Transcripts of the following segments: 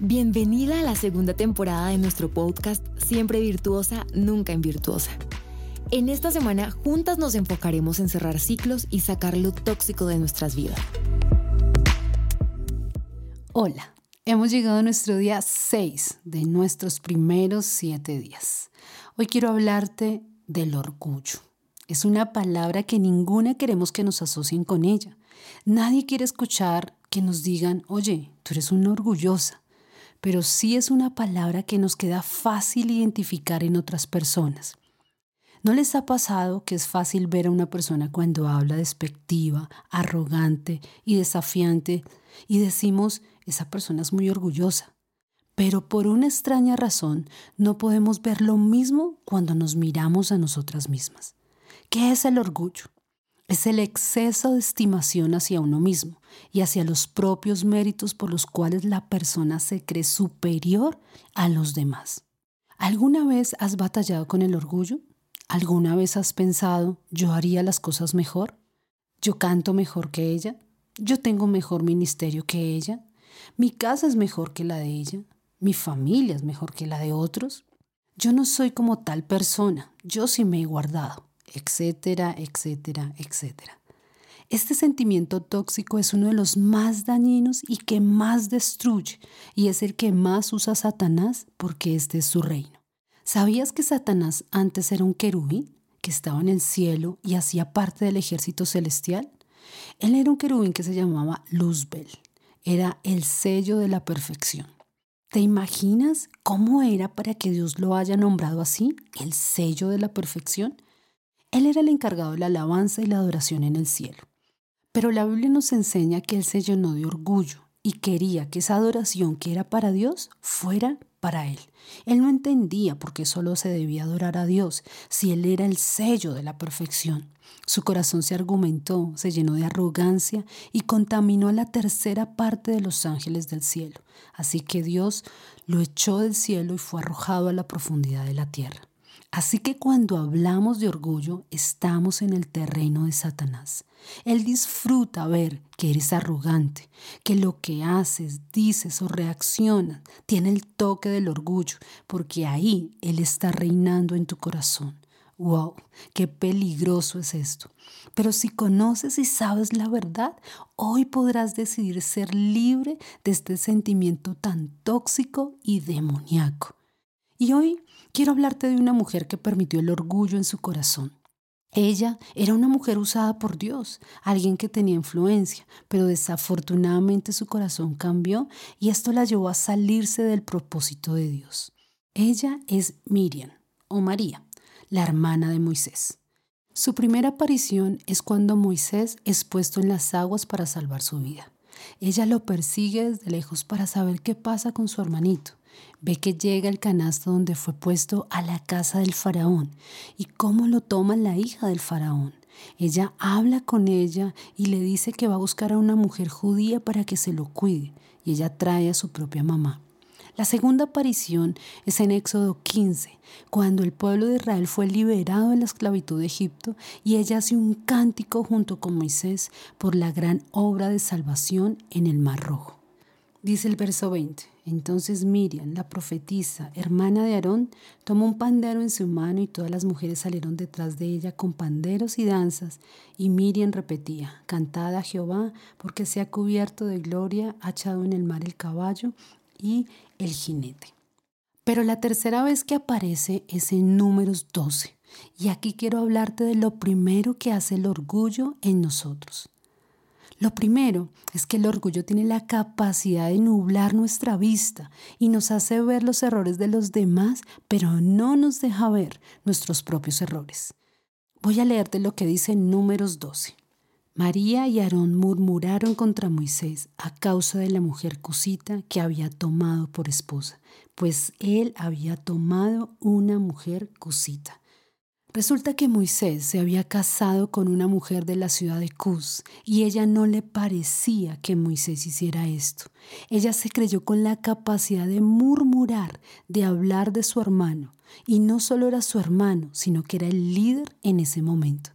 Bienvenida a la segunda temporada de nuestro podcast Siempre Virtuosa, Nunca Invirtuosa. En esta semana juntas nos enfocaremos en cerrar ciclos y sacar lo tóxico de nuestras vidas. Hola, hemos llegado a nuestro día 6 de nuestros primeros 7 días. Hoy quiero hablarte del orgullo. Es una palabra que ninguna queremos que nos asocien con ella. Nadie quiere escuchar que nos digan, oye, tú eres una orgullosa pero sí es una palabra que nos queda fácil identificar en otras personas. ¿No les ha pasado que es fácil ver a una persona cuando habla despectiva, arrogante y desafiante y decimos, esa persona es muy orgullosa? Pero por una extraña razón no podemos ver lo mismo cuando nos miramos a nosotras mismas. ¿Qué es el orgullo? Es el exceso de estimación hacia uno mismo y hacia los propios méritos por los cuales la persona se cree superior a los demás. ¿Alguna vez has batallado con el orgullo? ¿Alguna vez has pensado, yo haría las cosas mejor? ¿Yo canto mejor que ella? ¿Yo tengo mejor ministerio que ella? ¿Mi casa es mejor que la de ella? ¿Mi familia es mejor que la de otros? Yo no soy como tal persona, yo sí me he guardado etcétera, etcétera, etcétera. Este sentimiento tóxico es uno de los más dañinos y que más destruye, y es el que más usa Satanás porque este es su reino. ¿Sabías que Satanás antes era un querubín que estaba en el cielo y hacía parte del ejército celestial? Él era un querubín que se llamaba Luzbel. Era el sello de la perfección. ¿Te imaginas cómo era para que Dios lo haya nombrado así, el sello de la perfección? Él era el encargado de la alabanza y la adoración en el cielo. Pero la Biblia nos enseña que él se llenó de orgullo y quería que esa adoración que era para Dios fuera para él. Él no entendía por qué solo se debía adorar a Dios si él era el sello de la perfección. Su corazón se argumentó, se llenó de arrogancia y contaminó a la tercera parte de los ángeles del cielo. Así que Dios lo echó del cielo y fue arrojado a la profundidad de la tierra. Así que cuando hablamos de orgullo, estamos en el terreno de Satanás. Él disfruta ver que eres arrogante, que lo que haces, dices o reaccionas tiene el toque del orgullo, porque ahí Él está reinando en tu corazón. ¡Wow! ¡Qué peligroso es esto! Pero si conoces y sabes la verdad, hoy podrás decidir ser libre de este sentimiento tan tóxico y demoníaco. Y hoy quiero hablarte de una mujer que permitió el orgullo en su corazón. Ella era una mujer usada por Dios, alguien que tenía influencia, pero desafortunadamente su corazón cambió y esto la llevó a salirse del propósito de Dios. Ella es Miriam o María, la hermana de Moisés. Su primera aparición es cuando Moisés es puesto en las aguas para salvar su vida. Ella lo persigue desde lejos para saber qué pasa con su hermanito. Ve que llega el canasto donde fue puesto a la casa del faraón y cómo lo toma la hija del faraón. Ella habla con ella y le dice que va a buscar a una mujer judía para que se lo cuide y ella trae a su propia mamá. La segunda aparición es en Éxodo 15, cuando el pueblo de Israel fue liberado de la esclavitud de Egipto y ella hace un cántico junto con Moisés por la gran obra de salvación en el Mar Rojo. Dice el verso 20. Entonces Miriam, la profetisa, hermana de Aarón, tomó un pandero en su mano y todas las mujeres salieron detrás de ella con panderos y danzas. Y Miriam repetía, Cantad a Jehová, porque se ha cubierto de gloria, ha echado en el mar el caballo y el jinete. Pero la tercera vez que aparece es en números 12. Y aquí quiero hablarte de lo primero que hace el orgullo en nosotros. Lo primero es que el orgullo tiene la capacidad de nublar nuestra vista y nos hace ver los errores de los demás, pero no nos deja ver nuestros propios errores. Voy a leerte lo que dice en Números 12. María y Aarón murmuraron contra Moisés a causa de la mujer cusita que había tomado por esposa, pues él había tomado una mujer cusita. Resulta que Moisés se había casado con una mujer de la ciudad de Cus y ella no le parecía que Moisés hiciera esto. Ella se creyó con la capacidad de murmurar, de hablar de su hermano. Y no solo era su hermano, sino que era el líder en ese momento.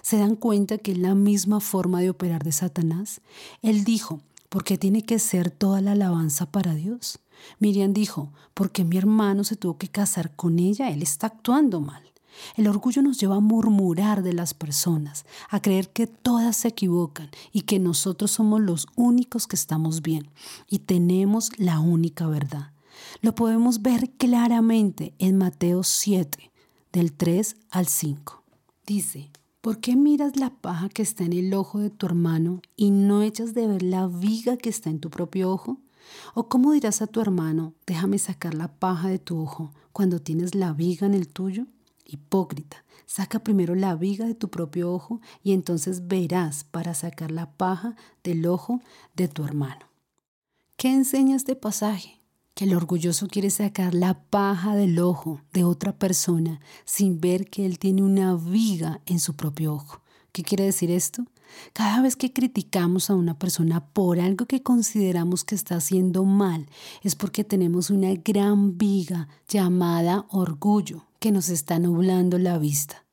¿Se dan cuenta que es la misma forma de operar de Satanás? Él dijo, ¿Por qué tiene que ser toda la alabanza para Dios? Miriam dijo, porque mi hermano se tuvo que casar con ella, él está actuando mal. El orgullo nos lleva a murmurar de las personas, a creer que todas se equivocan y que nosotros somos los únicos que estamos bien y tenemos la única verdad. Lo podemos ver claramente en Mateo 7, del 3 al 5. Dice, ¿por qué miras la paja que está en el ojo de tu hermano y no echas de ver la viga que está en tu propio ojo? ¿O cómo dirás a tu hermano, déjame sacar la paja de tu ojo cuando tienes la viga en el tuyo? Hipócrita, saca primero la viga de tu propio ojo y entonces verás para sacar la paja del ojo de tu hermano. ¿Qué enseña este pasaje? Que el orgulloso quiere sacar la paja del ojo de otra persona sin ver que él tiene una viga en su propio ojo. ¿Qué quiere decir esto? Cada vez que criticamos a una persona por algo que consideramos que está haciendo mal, es porque tenemos una gran viga llamada orgullo que nos está nublando la vista.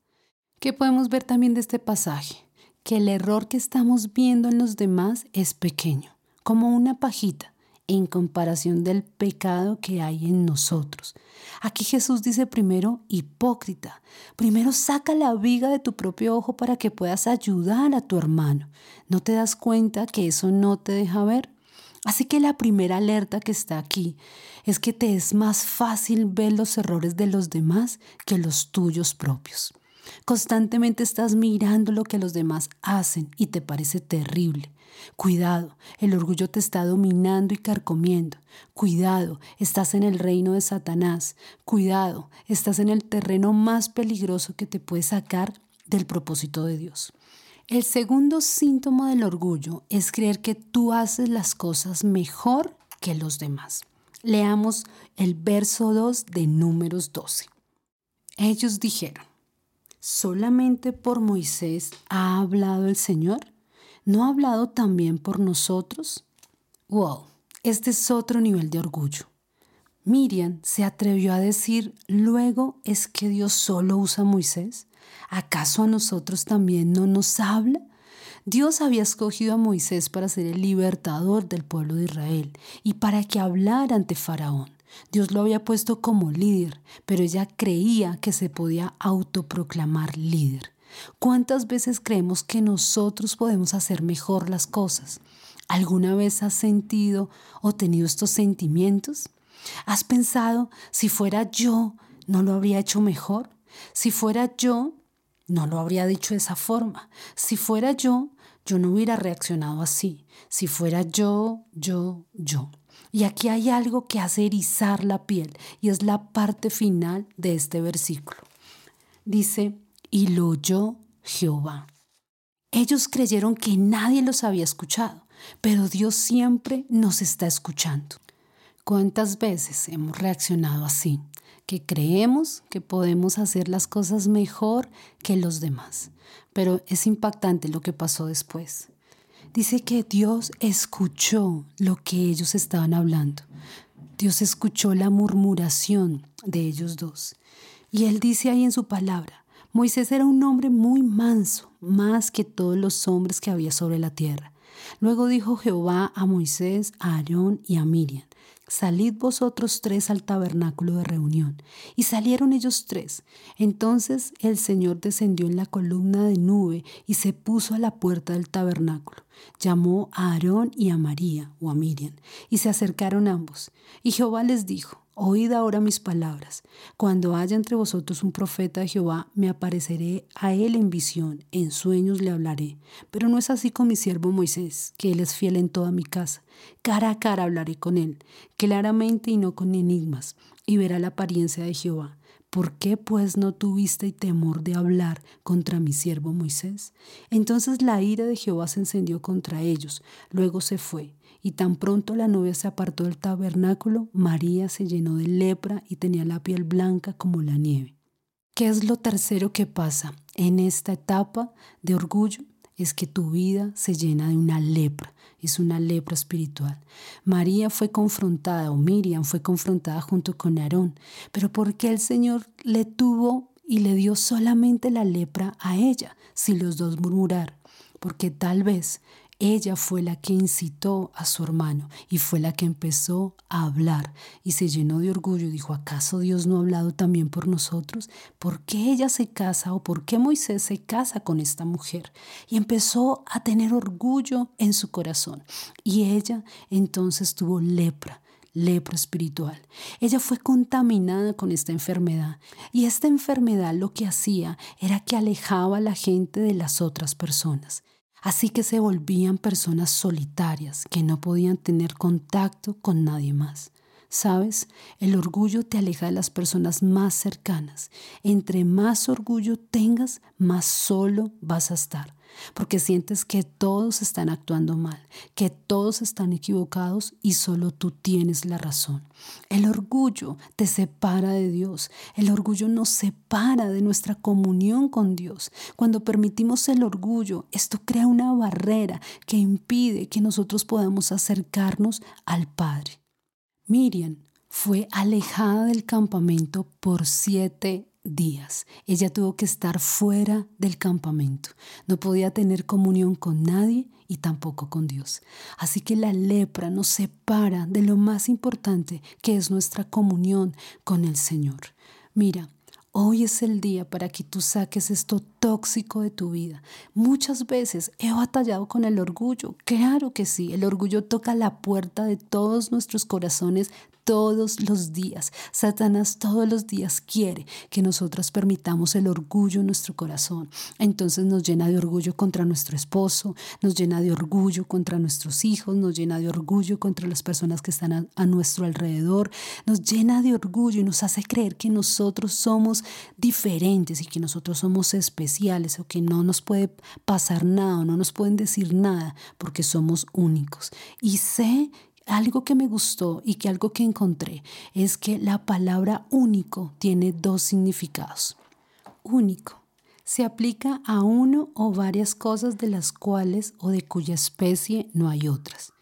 ¿Qué podemos ver también de este pasaje? Que el error que estamos viendo en los demás es pequeño, como una pajita en comparación del pecado que hay en nosotros. Aquí Jesús dice primero, hipócrita, primero saca la viga de tu propio ojo para que puedas ayudar a tu hermano. ¿No te das cuenta que eso no te deja ver? Así que la primera alerta que está aquí es que te es más fácil ver los errores de los demás que los tuyos propios. Constantemente estás mirando lo que los demás hacen y te parece terrible. Cuidado, el orgullo te está dominando y carcomiendo. Cuidado, estás en el reino de Satanás. Cuidado, estás en el terreno más peligroso que te puede sacar del propósito de Dios. El segundo síntoma del orgullo es creer que tú haces las cosas mejor que los demás. Leamos el verso 2 de números 12. Ellos dijeron, ¿solamente por Moisés ha hablado el Señor? ¿No ha hablado también por nosotros? Wow, este es otro nivel de orgullo. Miriam se atrevió a decir, luego es que Dios solo usa a Moisés. ¿Acaso a nosotros también no nos habla? Dios había escogido a Moisés para ser el libertador del pueblo de Israel y para que hablara ante Faraón. Dios lo había puesto como líder, pero ella creía que se podía autoproclamar líder. ¿Cuántas veces creemos que nosotros podemos hacer mejor las cosas? ¿Alguna vez has sentido o tenido estos sentimientos? ¿Has pensado, si fuera yo, no lo habría hecho mejor? Si fuera yo, no lo habría dicho de esa forma. Si fuera yo, yo no hubiera reaccionado así. Si fuera yo, yo, yo. Y aquí hay algo que hace erizar la piel y es la parte final de este versículo. Dice, y lo oyó Jehová. Ellos creyeron que nadie los había escuchado, pero Dios siempre nos está escuchando. ¿Cuántas veces hemos reaccionado así? Que creemos que podemos hacer las cosas mejor que los demás. Pero es impactante lo que pasó después. Dice que Dios escuchó lo que ellos estaban hablando. Dios escuchó la murmuración de ellos dos. Y Él dice ahí en su palabra, Moisés era un hombre muy manso, más que todos los hombres que había sobre la tierra. Luego dijo Jehová a Moisés, a Aarón y a Miriam, Salid vosotros tres al tabernáculo de reunión. Y salieron ellos tres. Entonces el Señor descendió en la columna de nube y se puso a la puerta del tabernáculo. Llamó a Aarón y a María o a Miriam, y se acercaron ambos. Y Jehová les dijo, Oíd ahora mis palabras. Cuando haya entre vosotros un profeta de Jehová, me apareceré a él en visión, en sueños le hablaré. Pero no es así con mi siervo Moisés, que él es fiel en toda mi casa. Cara a cara hablaré con él, claramente y no con enigmas, y verá la apariencia de Jehová. ¿Por qué pues no tuviste temor de hablar contra mi siervo Moisés? Entonces la ira de Jehová se encendió contra ellos, luego se fue y tan pronto la novia se apartó del tabernáculo, María se llenó de lepra y tenía la piel blanca como la nieve. ¿Qué es lo tercero que pasa en esta etapa de orgullo? Es que tu vida se llena de una lepra, es una lepra espiritual. María fue confrontada, o Miriam fue confrontada junto con Aarón, pero ¿por qué el Señor le tuvo y le dio solamente la lepra a ella, si los dos murmuraron? Porque tal vez Ella fue la que incitó a su hermano y fue la que empezó a hablar y se llenó de orgullo y dijo, ¿acaso Dios no ha hablado también por nosotros? ¿Por qué ella se casa o por qué Moisés se casa con esta mujer? Y empezó a tener orgullo en su corazón. Y ella entonces tuvo lepra lepra espiritual. Ella fue contaminada con esta enfermedad y esta enfermedad lo que hacía era que alejaba a la gente de las otras personas. Así que se volvían personas solitarias que no podían tener contacto con nadie más. Sabes, el orgullo te aleja de las personas más cercanas. Entre más orgullo tengas, más solo vas a estar porque sientes que todos están actuando mal, que todos están equivocados y solo tú tienes la razón. El orgullo te separa de Dios, el orgullo nos separa de nuestra comunión con Dios. Cuando permitimos el orgullo, esto crea una barrera que impide que nosotros podamos acercarnos al Padre. Miriam fue alejada del campamento por siete días. Ella tuvo que estar fuera del campamento. No podía tener comunión con nadie y tampoco con Dios. Así que la lepra nos separa de lo más importante que es nuestra comunión con el Señor. Mira, Hoy es el día para que tú saques esto tóxico de tu vida. Muchas veces he batallado con el orgullo. Claro que sí, el orgullo toca la puerta de todos nuestros corazones todos los días. Satanás todos los días quiere que nosotras permitamos el orgullo en nuestro corazón. Entonces nos llena de orgullo contra nuestro esposo, nos llena de orgullo contra nuestros hijos, nos llena de orgullo contra las personas que están a, a nuestro alrededor, nos llena de orgullo y nos hace creer que nosotros somos diferentes y que nosotros somos especiales o que no nos puede pasar nada o no nos pueden decir nada porque somos únicos. Y sé algo que me gustó y que algo que encontré es que la palabra único tiene dos significados. Único se aplica a uno o varias cosas de las cuales o de cuya especie no hay otras.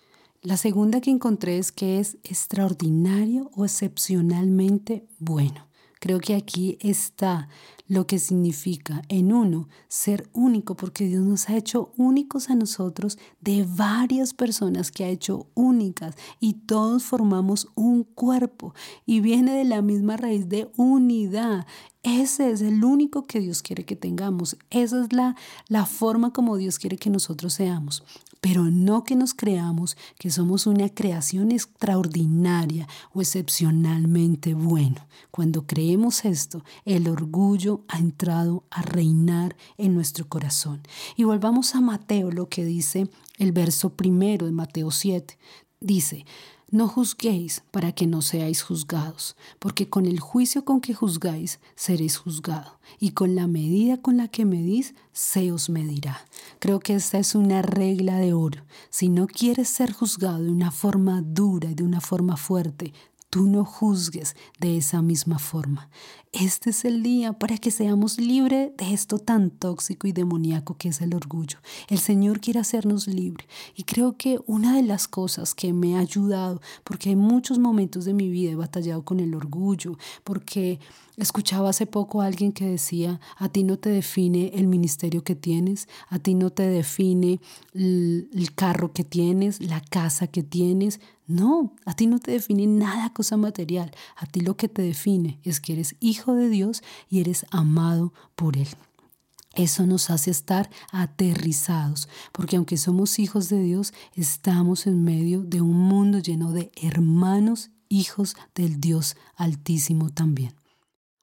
La segunda que encontré es que es extraordinario o excepcionalmente bueno. Creo que aquí está lo que significa en uno ser único, porque Dios nos ha hecho únicos a nosotros de varias personas que ha hecho únicas y todos formamos un cuerpo y viene de la misma raíz de unidad. Ese es el único que Dios quiere que tengamos. Esa es la, la forma como Dios quiere que nosotros seamos pero no que nos creamos que somos una creación extraordinaria o excepcionalmente bueno. Cuando creemos esto, el orgullo ha entrado a reinar en nuestro corazón. Y volvamos a Mateo, lo que dice el verso primero de Mateo 7. Dice, no juzguéis para que no seáis juzgados, porque con el juicio con que juzgáis seréis juzgado, y con la medida con la que medís se os medirá. Creo que esta es una regla de oro. Si no quieres ser juzgado de una forma dura y de una forma fuerte, tú no juzgues de esa misma forma. Este es el día para que seamos libres de esto tan tóxico y demoníaco que es el orgullo. El Señor quiere hacernos libres y creo que una de las cosas que me ha ayudado, porque hay muchos momentos de mi vida he batallado con el orgullo, porque escuchaba hace poco a alguien que decía, a ti no te define el ministerio que tienes, a ti no te define el carro que tienes, la casa que tienes, no, a ti no te define nada cosa material. A ti lo que te define es que eres hijo de Dios y eres amado por Él. Eso nos hace estar aterrizados, porque aunque somos hijos de Dios, estamos en medio de un mundo lleno de hermanos, hijos del Dios Altísimo también.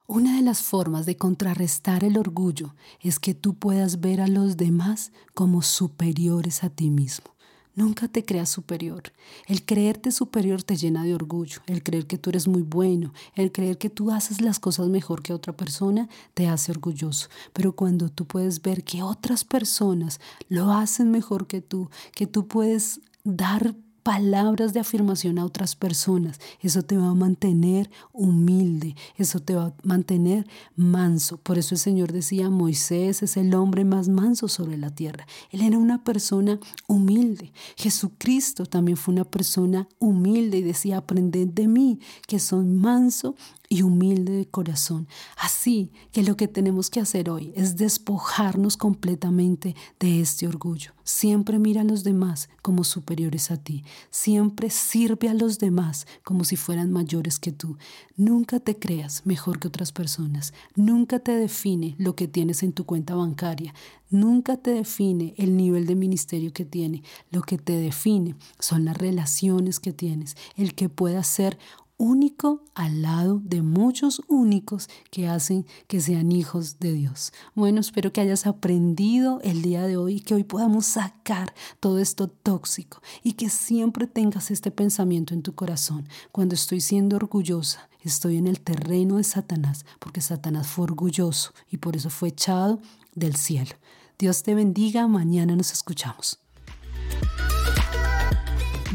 Una de las formas de contrarrestar el orgullo es que tú puedas ver a los demás como superiores a ti mismo. Nunca te creas superior. El creerte superior te llena de orgullo. El creer que tú eres muy bueno, el creer que tú haces las cosas mejor que otra persona, te hace orgulloso. Pero cuando tú puedes ver que otras personas lo hacen mejor que tú, que tú puedes dar palabras de afirmación a otras personas. Eso te va a mantener humilde, eso te va a mantener manso. Por eso el Señor decía, Moisés es el hombre más manso sobre la tierra. Él era una persona humilde. Jesucristo también fue una persona humilde y decía, aprended de mí, que soy manso y humilde de corazón. Así que lo que tenemos que hacer hoy es despojarnos completamente de este orgullo. Siempre mira a los demás como superiores a ti. Siempre sirve a los demás como si fueran mayores que tú. Nunca te creas mejor que otras personas. Nunca te define lo que tienes en tu cuenta bancaria. Nunca te define el nivel de ministerio que tiene. Lo que te define son las relaciones que tienes. El que puedas ser único al lado de muchos únicos que hacen que sean hijos de Dios. Bueno, espero que hayas aprendido el día de hoy y que hoy podamos sacar todo esto tóxico y que siempre tengas este pensamiento en tu corazón. Cuando estoy siendo orgullosa, estoy en el terreno de Satanás, porque Satanás fue orgulloso y por eso fue echado del cielo. Dios te bendiga, mañana nos escuchamos.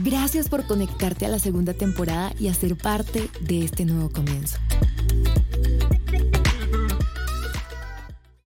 Gracias por conectarte a la segunda temporada y a ser parte de este nuevo comienzo.